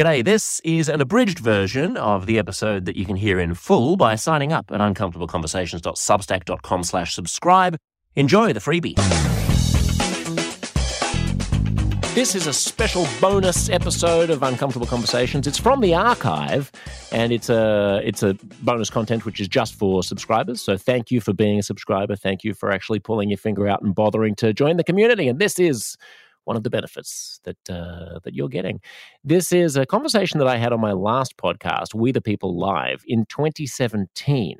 G'day, this is an abridged version of the episode that you can hear in full by signing up at uncomfortableconversations.substack.com slash subscribe. Enjoy the freebie. This is a special bonus episode of Uncomfortable Conversations. It's from the archive, and it's a it's a bonus content which is just for subscribers. So thank you for being a subscriber. Thank you for actually pulling your finger out and bothering to join the community. And this is one of the benefits that uh, that you're getting. This is a conversation that I had on my last podcast, We the People Live, in 2017.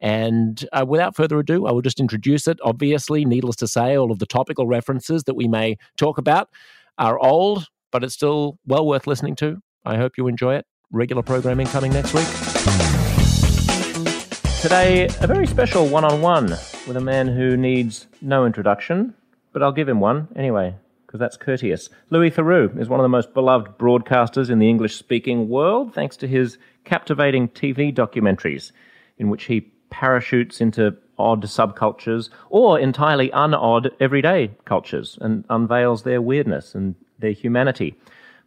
And uh, without further ado, I will just introduce it. Obviously, needless to say, all of the topical references that we may talk about are old, but it's still well worth listening to. I hope you enjoy it. Regular programming coming next week. Today, a very special one on one with a man who needs no introduction, but I'll give him one anyway because that's courteous. Louis Theroux is one of the most beloved broadcasters in the English speaking world, thanks to his captivating TV documentaries, in which he parachutes into odd subcultures or entirely unodd everyday cultures and unveils their weirdness and their humanity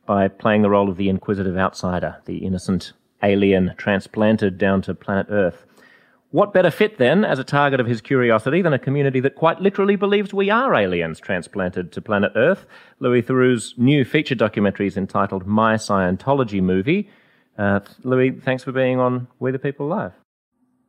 by playing the role of the inquisitive outsider, the innocent alien transplanted down to planet Earth. What better fit then as a target of his curiosity than a community that quite literally believes we are aliens transplanted to planet Earth? Louis Theroux's new feature documentary is entitled My Scientology Movie. Uh, Louis, thanks for being on We the People Live.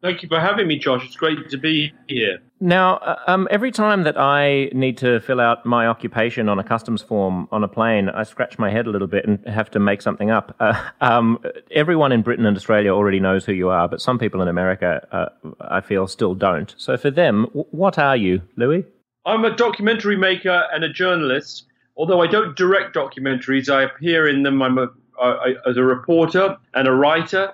Thank you for having me, Josh. It's great to be here. Now, uh, um, every time that I need to fill out my occupation on a customs form on a plane, I scratch my head a little bit and have to make something up. Uh, um, everyone in Britain and Australia already knows who you are, but some people in America, uh, I feel, still don't. So for them, w- what are you, Louis? I'm a documentary maker and a journalist. Although I don't direct documentaries, I appear in them. I'm a, I, as a reporter and a writer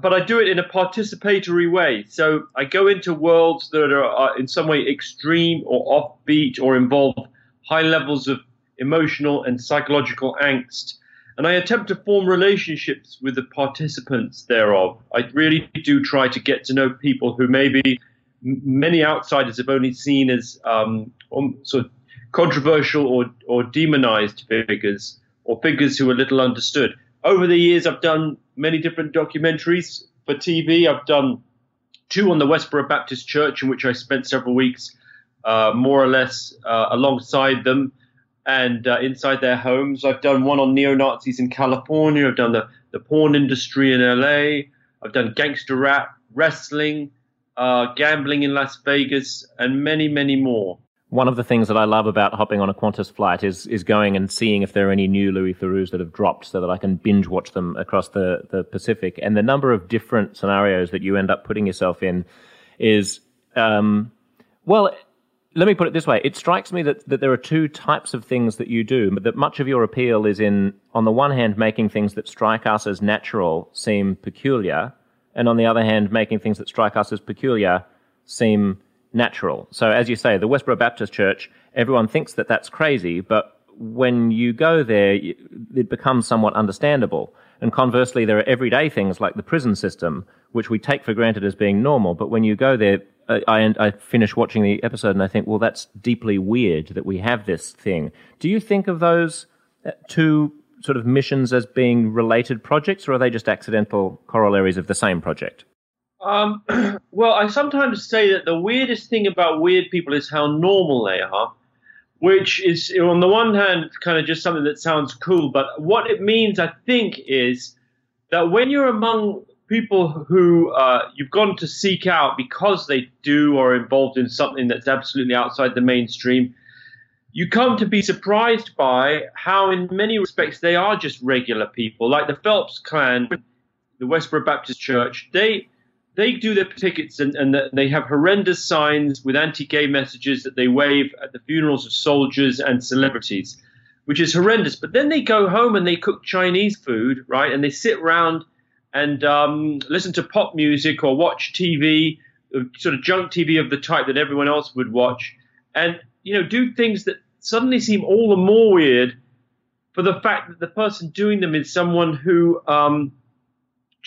but I do it in a participatory way. So I go into worlds that are in some way extreme or offbeat or involve high levels of emotional and psychological angst. And I attempt to form relationships with the participants thereof. I really do try to get to know people who maybe many outsiders have only seen as um, sort of controversial or, or demonized figures or figures who are little understood. Over the years, I've done many different documentaries for TV. I've done two on the Westboro Baptist Church, in which I spent several weeks, uh, more or less, uh, alongside them and uh, inside their homes. I've done one on neo Nazis in California. I've done the, the porn industry in LA. I've done gangster rap, wrestling, uh, gambling in Las Vegas, and many, many more one of the things that I love about hopping on a Qantas flight is is going and seeing if there are any new Louis Theroux's that have dropped, so that I can binge watch them across the the Pacific. And the number of different scenarios that you end up putting yourself in is, um, well, let me put it this way: it strikes me that that there are two types of things that you do. But that much of your appeal is in, on the one hand, making things that strike us as natural seem peculiar, and on the other hand, making things that strike us as peculiar seem natural. So, as you say, the Westboro Baptist Church, everyone thinks that that's crazy, but when you go there, it becomes somewhat understandable. And conversely, there are everyday things like the prison system, which we take for granted as being normal. But when you go there, I, I finish watching the episode and I think, well, that's deeply weird that we have this thing. Do you think of those uh, two sort of missions as being related projects, or are they just accidental corollaries of the same project? Um, well, I sometimes say that the weirdest thing about weird people is how normal they are, which is, on the one hand, kind of just something that sounds cool, but what it means, I think, is that when you're among people who uh, you've gone to seek out because they do or are involved in something that's absolutely outside the mainstream, you come to be surprised by how, in many respects, they are just regular people. Like the Phelps clan, the Westboro Baptist Church, they they do their tickets and, and they have horrendous signs with anti-gay messages that they wave at the funerals of soldiers and celebrities, which is horrendous. But then they go home and they cook Chinese food, right? And they sit around and um, listen to pop music or watch TV, uh, sort of junk TV of the type that everyone else would watch, and you know do things that suddenly seem all the more weird for the fact that the person doing them is someone who um,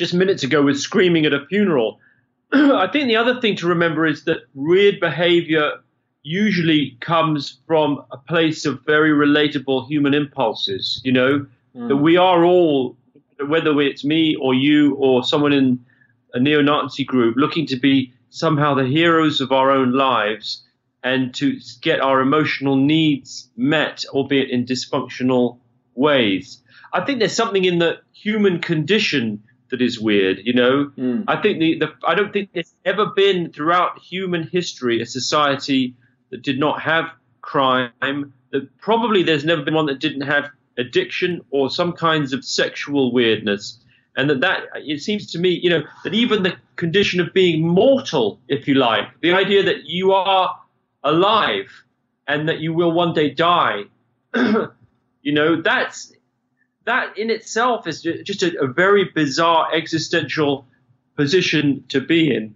just minutes ago was screaming at a funeral. I think the other thing to remember is that weird behavior usually comes from a place of very relatable human impulses, you know, mm. that we are all whether it's me or you or someone in a neo-Nazi group looking to be somehow the heroes of our own lives and to get our emotional needs met, albeit in dysfunctional ways. I think there's something in the human condition that is weird. You know, mm. I think the, the I don't think there's ever been throughout human history a society that did not have crime. That probably there's never been one that didn't have addiction or some kinds of sexual weirdness. And that, that it seems to me, you know, that even the condition of being mortal, if you like, the idea that you are alive and that you will one day die, you know, that's that in itself is just a, a very bizarre existential position to be in.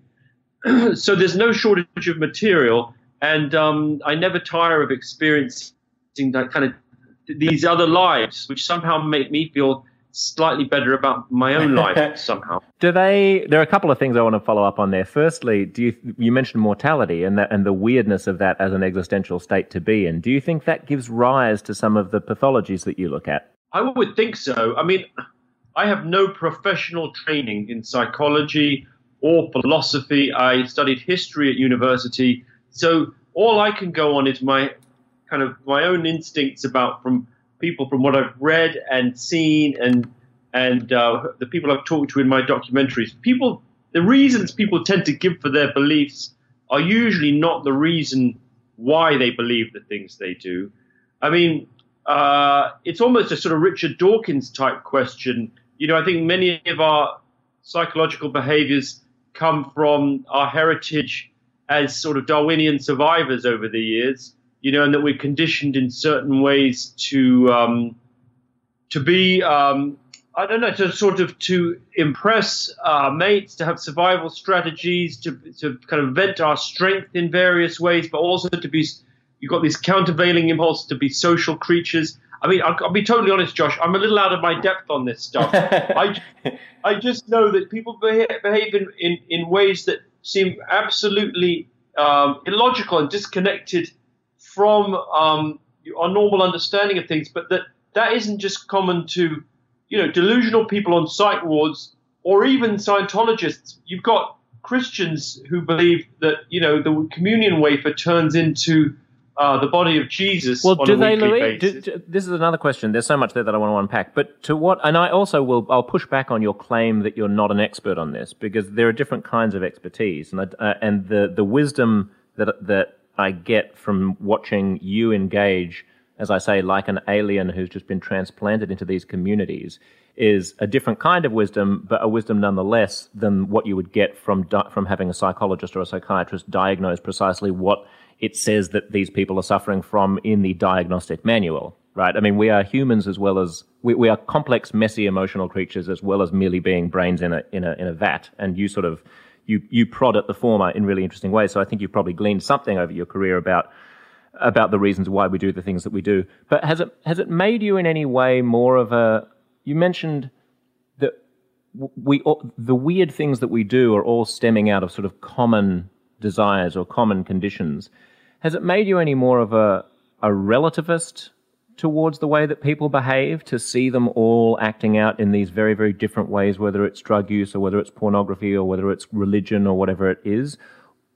so there's no shortage of material, and um, I never tire of experiencing that kind of these other lives, which somehow make me feel slightly better about my own life somehow. Do they? There are a couple of things I want to follow up on there. Firstly, do you you mentioned mortality and that and the weirdness of that as an existential state to be in? Do you think that gives rise to some of the pathologies that you look at? I would think so. I mean, I have no professional training in psychology or philosophy. I studied history at university, so all I can go on is my kind of my own instincts about from people from what I've read and seen and and uh, the people I've talked to in my documentaries. People, the reasons people tend to give for their beliefs are usually not the reason why they believe the things they do. I mean, uh, it's almost a sort of Richard Dawkins type question. You know, I think many of our psychological behaviors come from our heritage as sort of Darwinian survivors over the years. You know, and that we're conditioned in certain ways to um, to be um, I don't know to sort of to impress our mates, to have survival strategies, to to kind of vent our strength in various ways, but also to be You've got this countervailing impulse to be social creatures. I mean, I'll, I'll, be totally honest, Josh. I'm a little out of my depth on this stuff. I, I just know that people behave, behave in, in, in ways that seem absolutely um, illogical and disconnected from um, our normal understanding of things. But that that isn't just common to, you know, delusional people on psych wards or even Scientologists. You've got Christians who believe that you know the communion wafer turns into uh, the body of Jesus. Well, do they, Louis? Do, do, this is another question. There's so much there that I want to unpack. But to what? And I also will. I'll push back on your claim that you're not an expert on this because there are different kinds of expertise, and I, uh, and the the wisdom that that I get from watching you engage, as I say, like an alien who's just been transplanted into these communities, is a different kind of wisdom, but a wisdom nonetheless than what you would get from from having a psychologist or a psychiatrist diagnose precisely what it says that these people are suffering from in the diagnostic manual, right? I mean, we are humans as well as we, we are complex, messy, emotional creatures as well as merely being brains in a in a in a vat. And you sort of you you prod at the former in really interesting ways. So I think you've probably gleaned something over your career about about the reasons why we do the things that we do. But has it has it made you in any way more of a? You mentioned that we the weird things that we do are all stemming out of sort of common desires or common conditions. Has it made you any more of a, a relativist towards the way that people behave to see them all acting out in these very, very different ways, whether it's drug use or whether it's pornography or whether it's religion or whatever it is?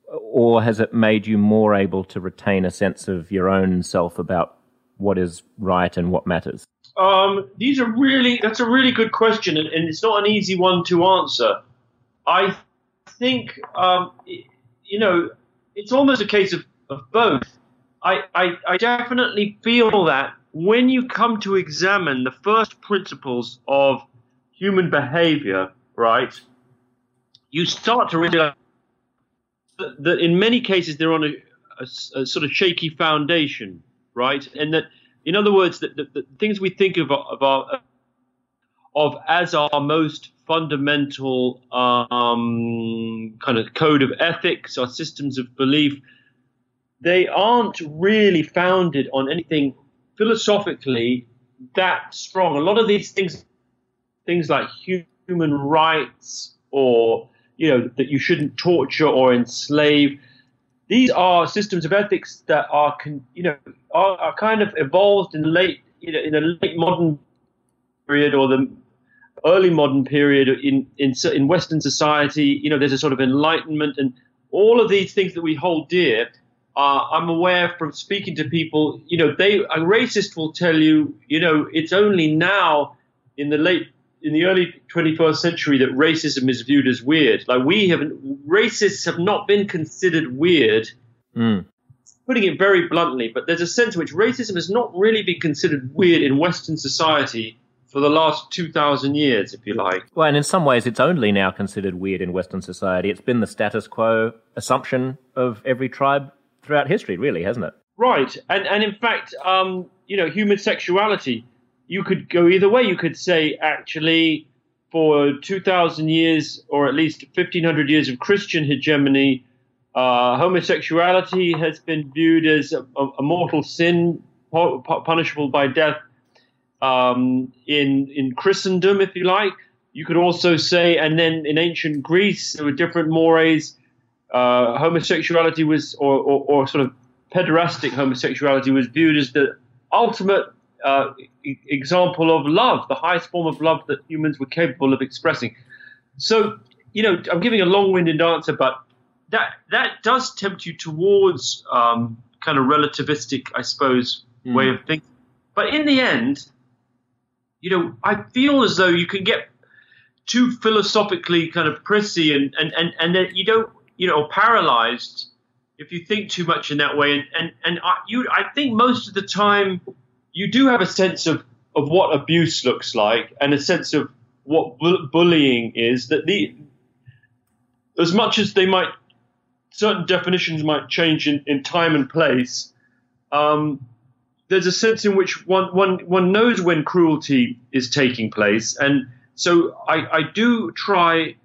Or has it made you more able to retain a sense of your own self about what is right and what matters? Um, these are really, that's a really good question, and, and, it's not an easy one to answer. I think um, you know, it's almost a case of, of both. I, I, I definitely feel that when you come to examine the first principles of human behavior, right, you start to realize that, in many cases they're on a, a, a, sort of shaky foundation, right? And that, in other words, that the, the things we think of, of our of as our most fundamental um, kind of code of ethics or systems of belief, they aren't really founded on anything philosophically that strong. A lot of these things, things like human rights or you know that you shouldn't torture or enslave. These are systems of ethics that are, you know, are, are kind of evolved in late, you know, in a late modern period or the early modern period in, in, in Western society. You know, there's a sort of enlightenment and all of these things that we hold dear. Uh, I'm aware from speaking to people, you know, they a racist will tell you, you know, it's only now in the late in the early 21st century that racism is viewed as weird. Like we have racists have not been considered weird. Mm. Putting it very bluntly, but there's a sense in which racism has not really been considered weird in Western society for the last 2,000 years, if you like. Well, and in some ways, it's only now considered weird in Western society. It's been the status quo assumption of every tribe throughout history, really, hasn't it? Right. And, and in fact, um, you know, human sexuality, you could go either way. You could say, actually, for 2,000 years, or at least 1,500 years of Christian hegemony, uh, homosexuality has been viewed as a, a mortal sin, punishable by death um, in in Christendom, if you like. You could also say, and then in ancient Greece, there were different mores. Uh, homosexuality was, or, or, or, sort of pederastic homosexuality was viewed as the ultimate uh, e- example of love, the highest form of love that humans were capable of expressing. So, you know, I'm giving a long-winded answer, but that that does tempt you towards um, kind of relativistic, I suppose, mm. way of thinking. But in the end, you know, I feel as though you can get too philosophically kind of prissy and, and, and, and that you don't, you know, paralyzed if you think too much in that way. And, and, and I, you, I think most of the time you do have a sense of, of what abuse looks like and a sense of what bu- bullying is that the, as much as they might, certain definitions might change in, in time and place, um, there's a sense in which one, one, one knows when cruelty is taking place. And so I, I do try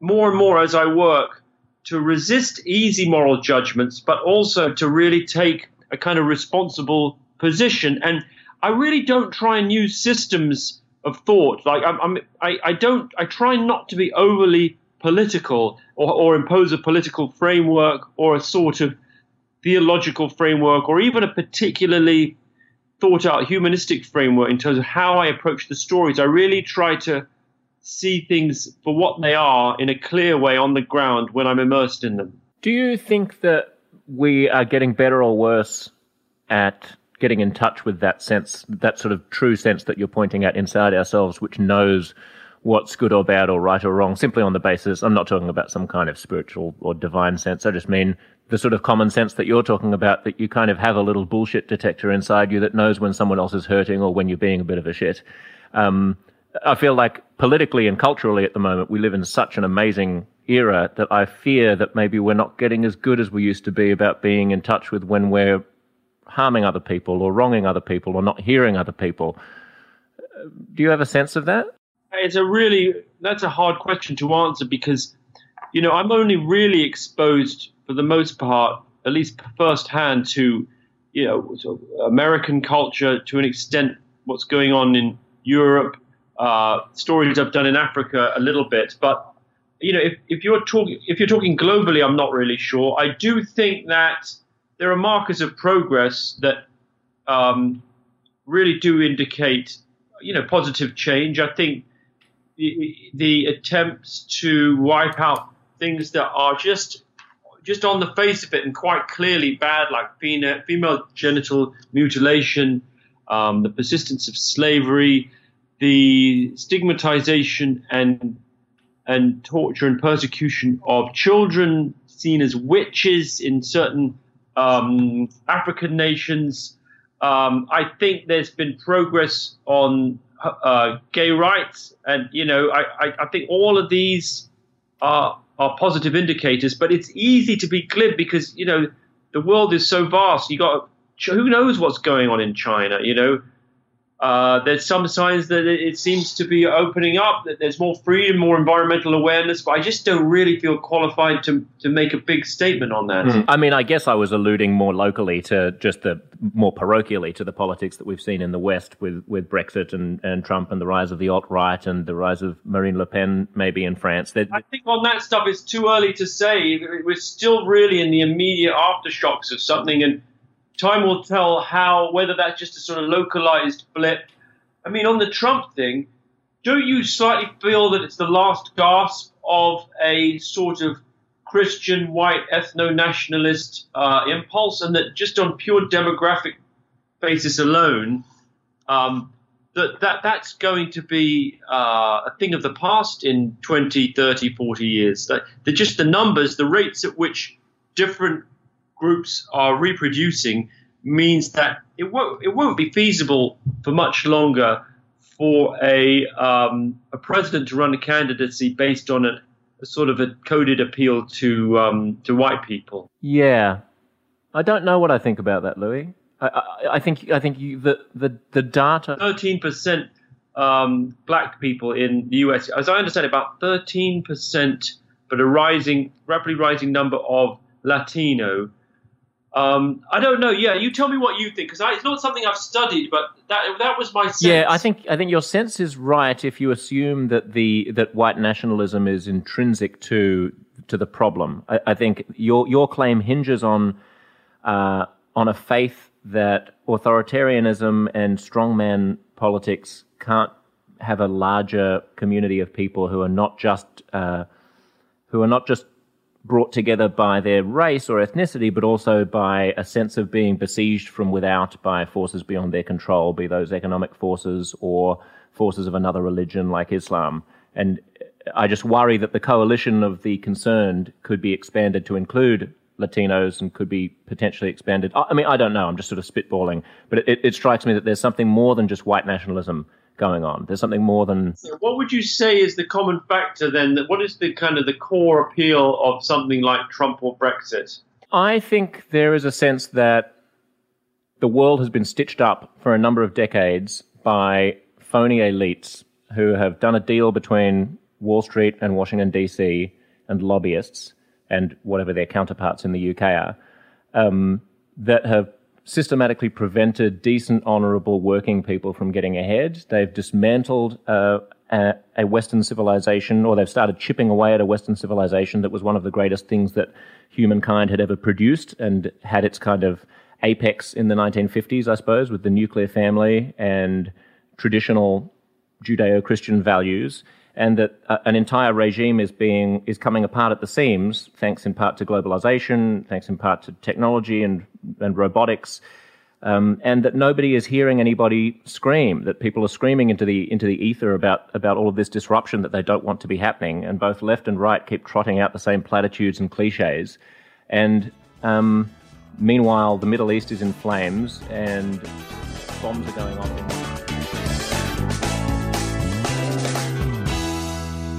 more and more as I work to resist easy moral judgments, but also to really take a kind of responsible position. And I really don't try and use systems of thought. Like I'm, I'm I, I don't, I try not to be overly political or, or impose a political framework or a sort of theological framework or even a particularly thought out humanistic framework in terms of how I approach the stories. I really try to see things for what they are in a clear way on the ground when I'm immersed in them. Do you think that we are getting better or worse at getting in touch with that sense, that sort of true sense that you're pointing at inside ourselves, which knows what's good or bad or right or wrong, simply on the basis, I'm not talking about some kind of spiritual or divine sense. I just mean the sort of common sense that you're talking about, that you kind of have a little bullshit detector inside you that knows when someone else is hurting or when you're being a bit of a shit. Um, I feel like politically and culturally at the moment, we live in such an amazing era that I fear that maybe we're not getting as good as we used to be about being in touch with when we're harming other people or wronging other people or not hearing other people. Do you have a sense of that? It's a really, that's a hard question to answer because, you know, I'm only really exposed for the most part, at least firsthand, to you know sort of American culture to an extent, what's going on in Europe, uh, stories I've done in Africa a little bit, but you know, if, if you're talking if you're talking globally, I'm not really sure. I do think that there are markers of progress that um, really do indicate, you know, positive change. I think the, attempts to wipe out things that are just just on the face of it and quite clearly bad, like female genital mutilation, um, the persistence of slavery, the stigmatization and and torture and persecution of children seen as witches in certain um, African nations. Um, I think there's been progress on uh, gay rights, and you know, I, I, I think all of these are are positive indicators. But it's easy to be glib because you know the world is so vast. You got who knows what's going on in China. You know, uh, there's some signs that it seems to be opening up, that there's more freedom, more environmental awareness, but I just don't really feel qualified to, to make a big statement on that. Mm. I mean, I guess I was alluding more locally to just the more parochially to the politics that we've seen in the West with, with Brexit and, and Trump and the rise of the alt right and the rise of Marine Le Pen, maybe in France. They're, I think on that stuff, it's too early to say. We're still really in the immediate aftershocks of something. And time will tell how whether that's just a sort of localized blip. I mean, on the Trump thing, don't you slightly feel that it's the last gasp of a sort of Christian white ethno nationalist uh, impulse, and that just on pure demographic basis alone, um, that, that that's going to be uh, a thing of the past in 20, 30, 40 years. That, just the numbers, the rates at which different groups are reproducing means that it won't it won't be feasible for much longer for a um, a president to run a candidacy based on a, a sort of a coded appeal to um, to white people. Yeah, I don't know what I think about that, Louis. I, I, I think I think you, the the the data. Thirteen percent um, black people in the U.S. As I understand, it, about thirteen percent, but a rising, rapidly rising number of Latino. Um, I don't know. Yeah, you tell me what you think because it's not something I've studied, but that that was my sense. Yeah, I think I think your sense is right if you assume that the that white nationalism is intrinsic to to the problem. I, I think your your claim hinges on uh, on a faith that authoritarianism and strongman politics can't have a larger community of people who are not just uh, who are not just brought together by their race or ethnicity, but also by a sense of being besieged from without by forces beyond their control, be those economic forces or forces of another religion like Islam. And I just worry that the coalition of the concerned could be expanded to include Latinos and could be potentially expanded. I mean, I don't know. I'm just sort of spitballing, but it, it strikes me that there's something more than just white nationalism going on. There's something more than. What would you say is the common factor then? That What is the kind of the core appeal of something like Trump or Brexit? I think there is a sense that the world has been stitched up for a number of decades by phony elites who have done a deal between Wall Street and Washington, D.C., and lobbyists and whatever their counterparts in the UK are, um, that have systematically prevented decent, honourable working people from getting ahead. They've dismantled uh, a, a, Western civilization, or they've started chipping away at a Western civilization that was one of the greatest things that humankind had ever produced and had its kind of apex in the 1950s, I suppose, with the nuclear family and traditional Judeo Christian values and that uh, an entire regime is being is coming apart at the seams, thanks in part to globalization, thanks in part to technology and and robotics, um, and that nobody is hearing anybody scream. That people are screaming into the into the ether about about all of this disruption that they don't want to be happening, and both left and right keep trotting out the same platitudes and cliches, and um, meanwhile the Middle East is in flames and bombs are going off. In-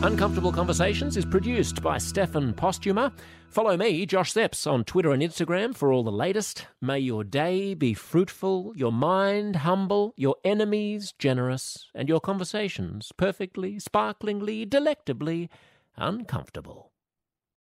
Uncomfortable Conversations is produced by Stefan Postuma. Follow me, Josh Szeps, on Twitter and Instagram for all the latest. May your day be fruitful, your mind humble, your enemies generous, and your conversations perfectly, sparklingly, delectably uncomfortable.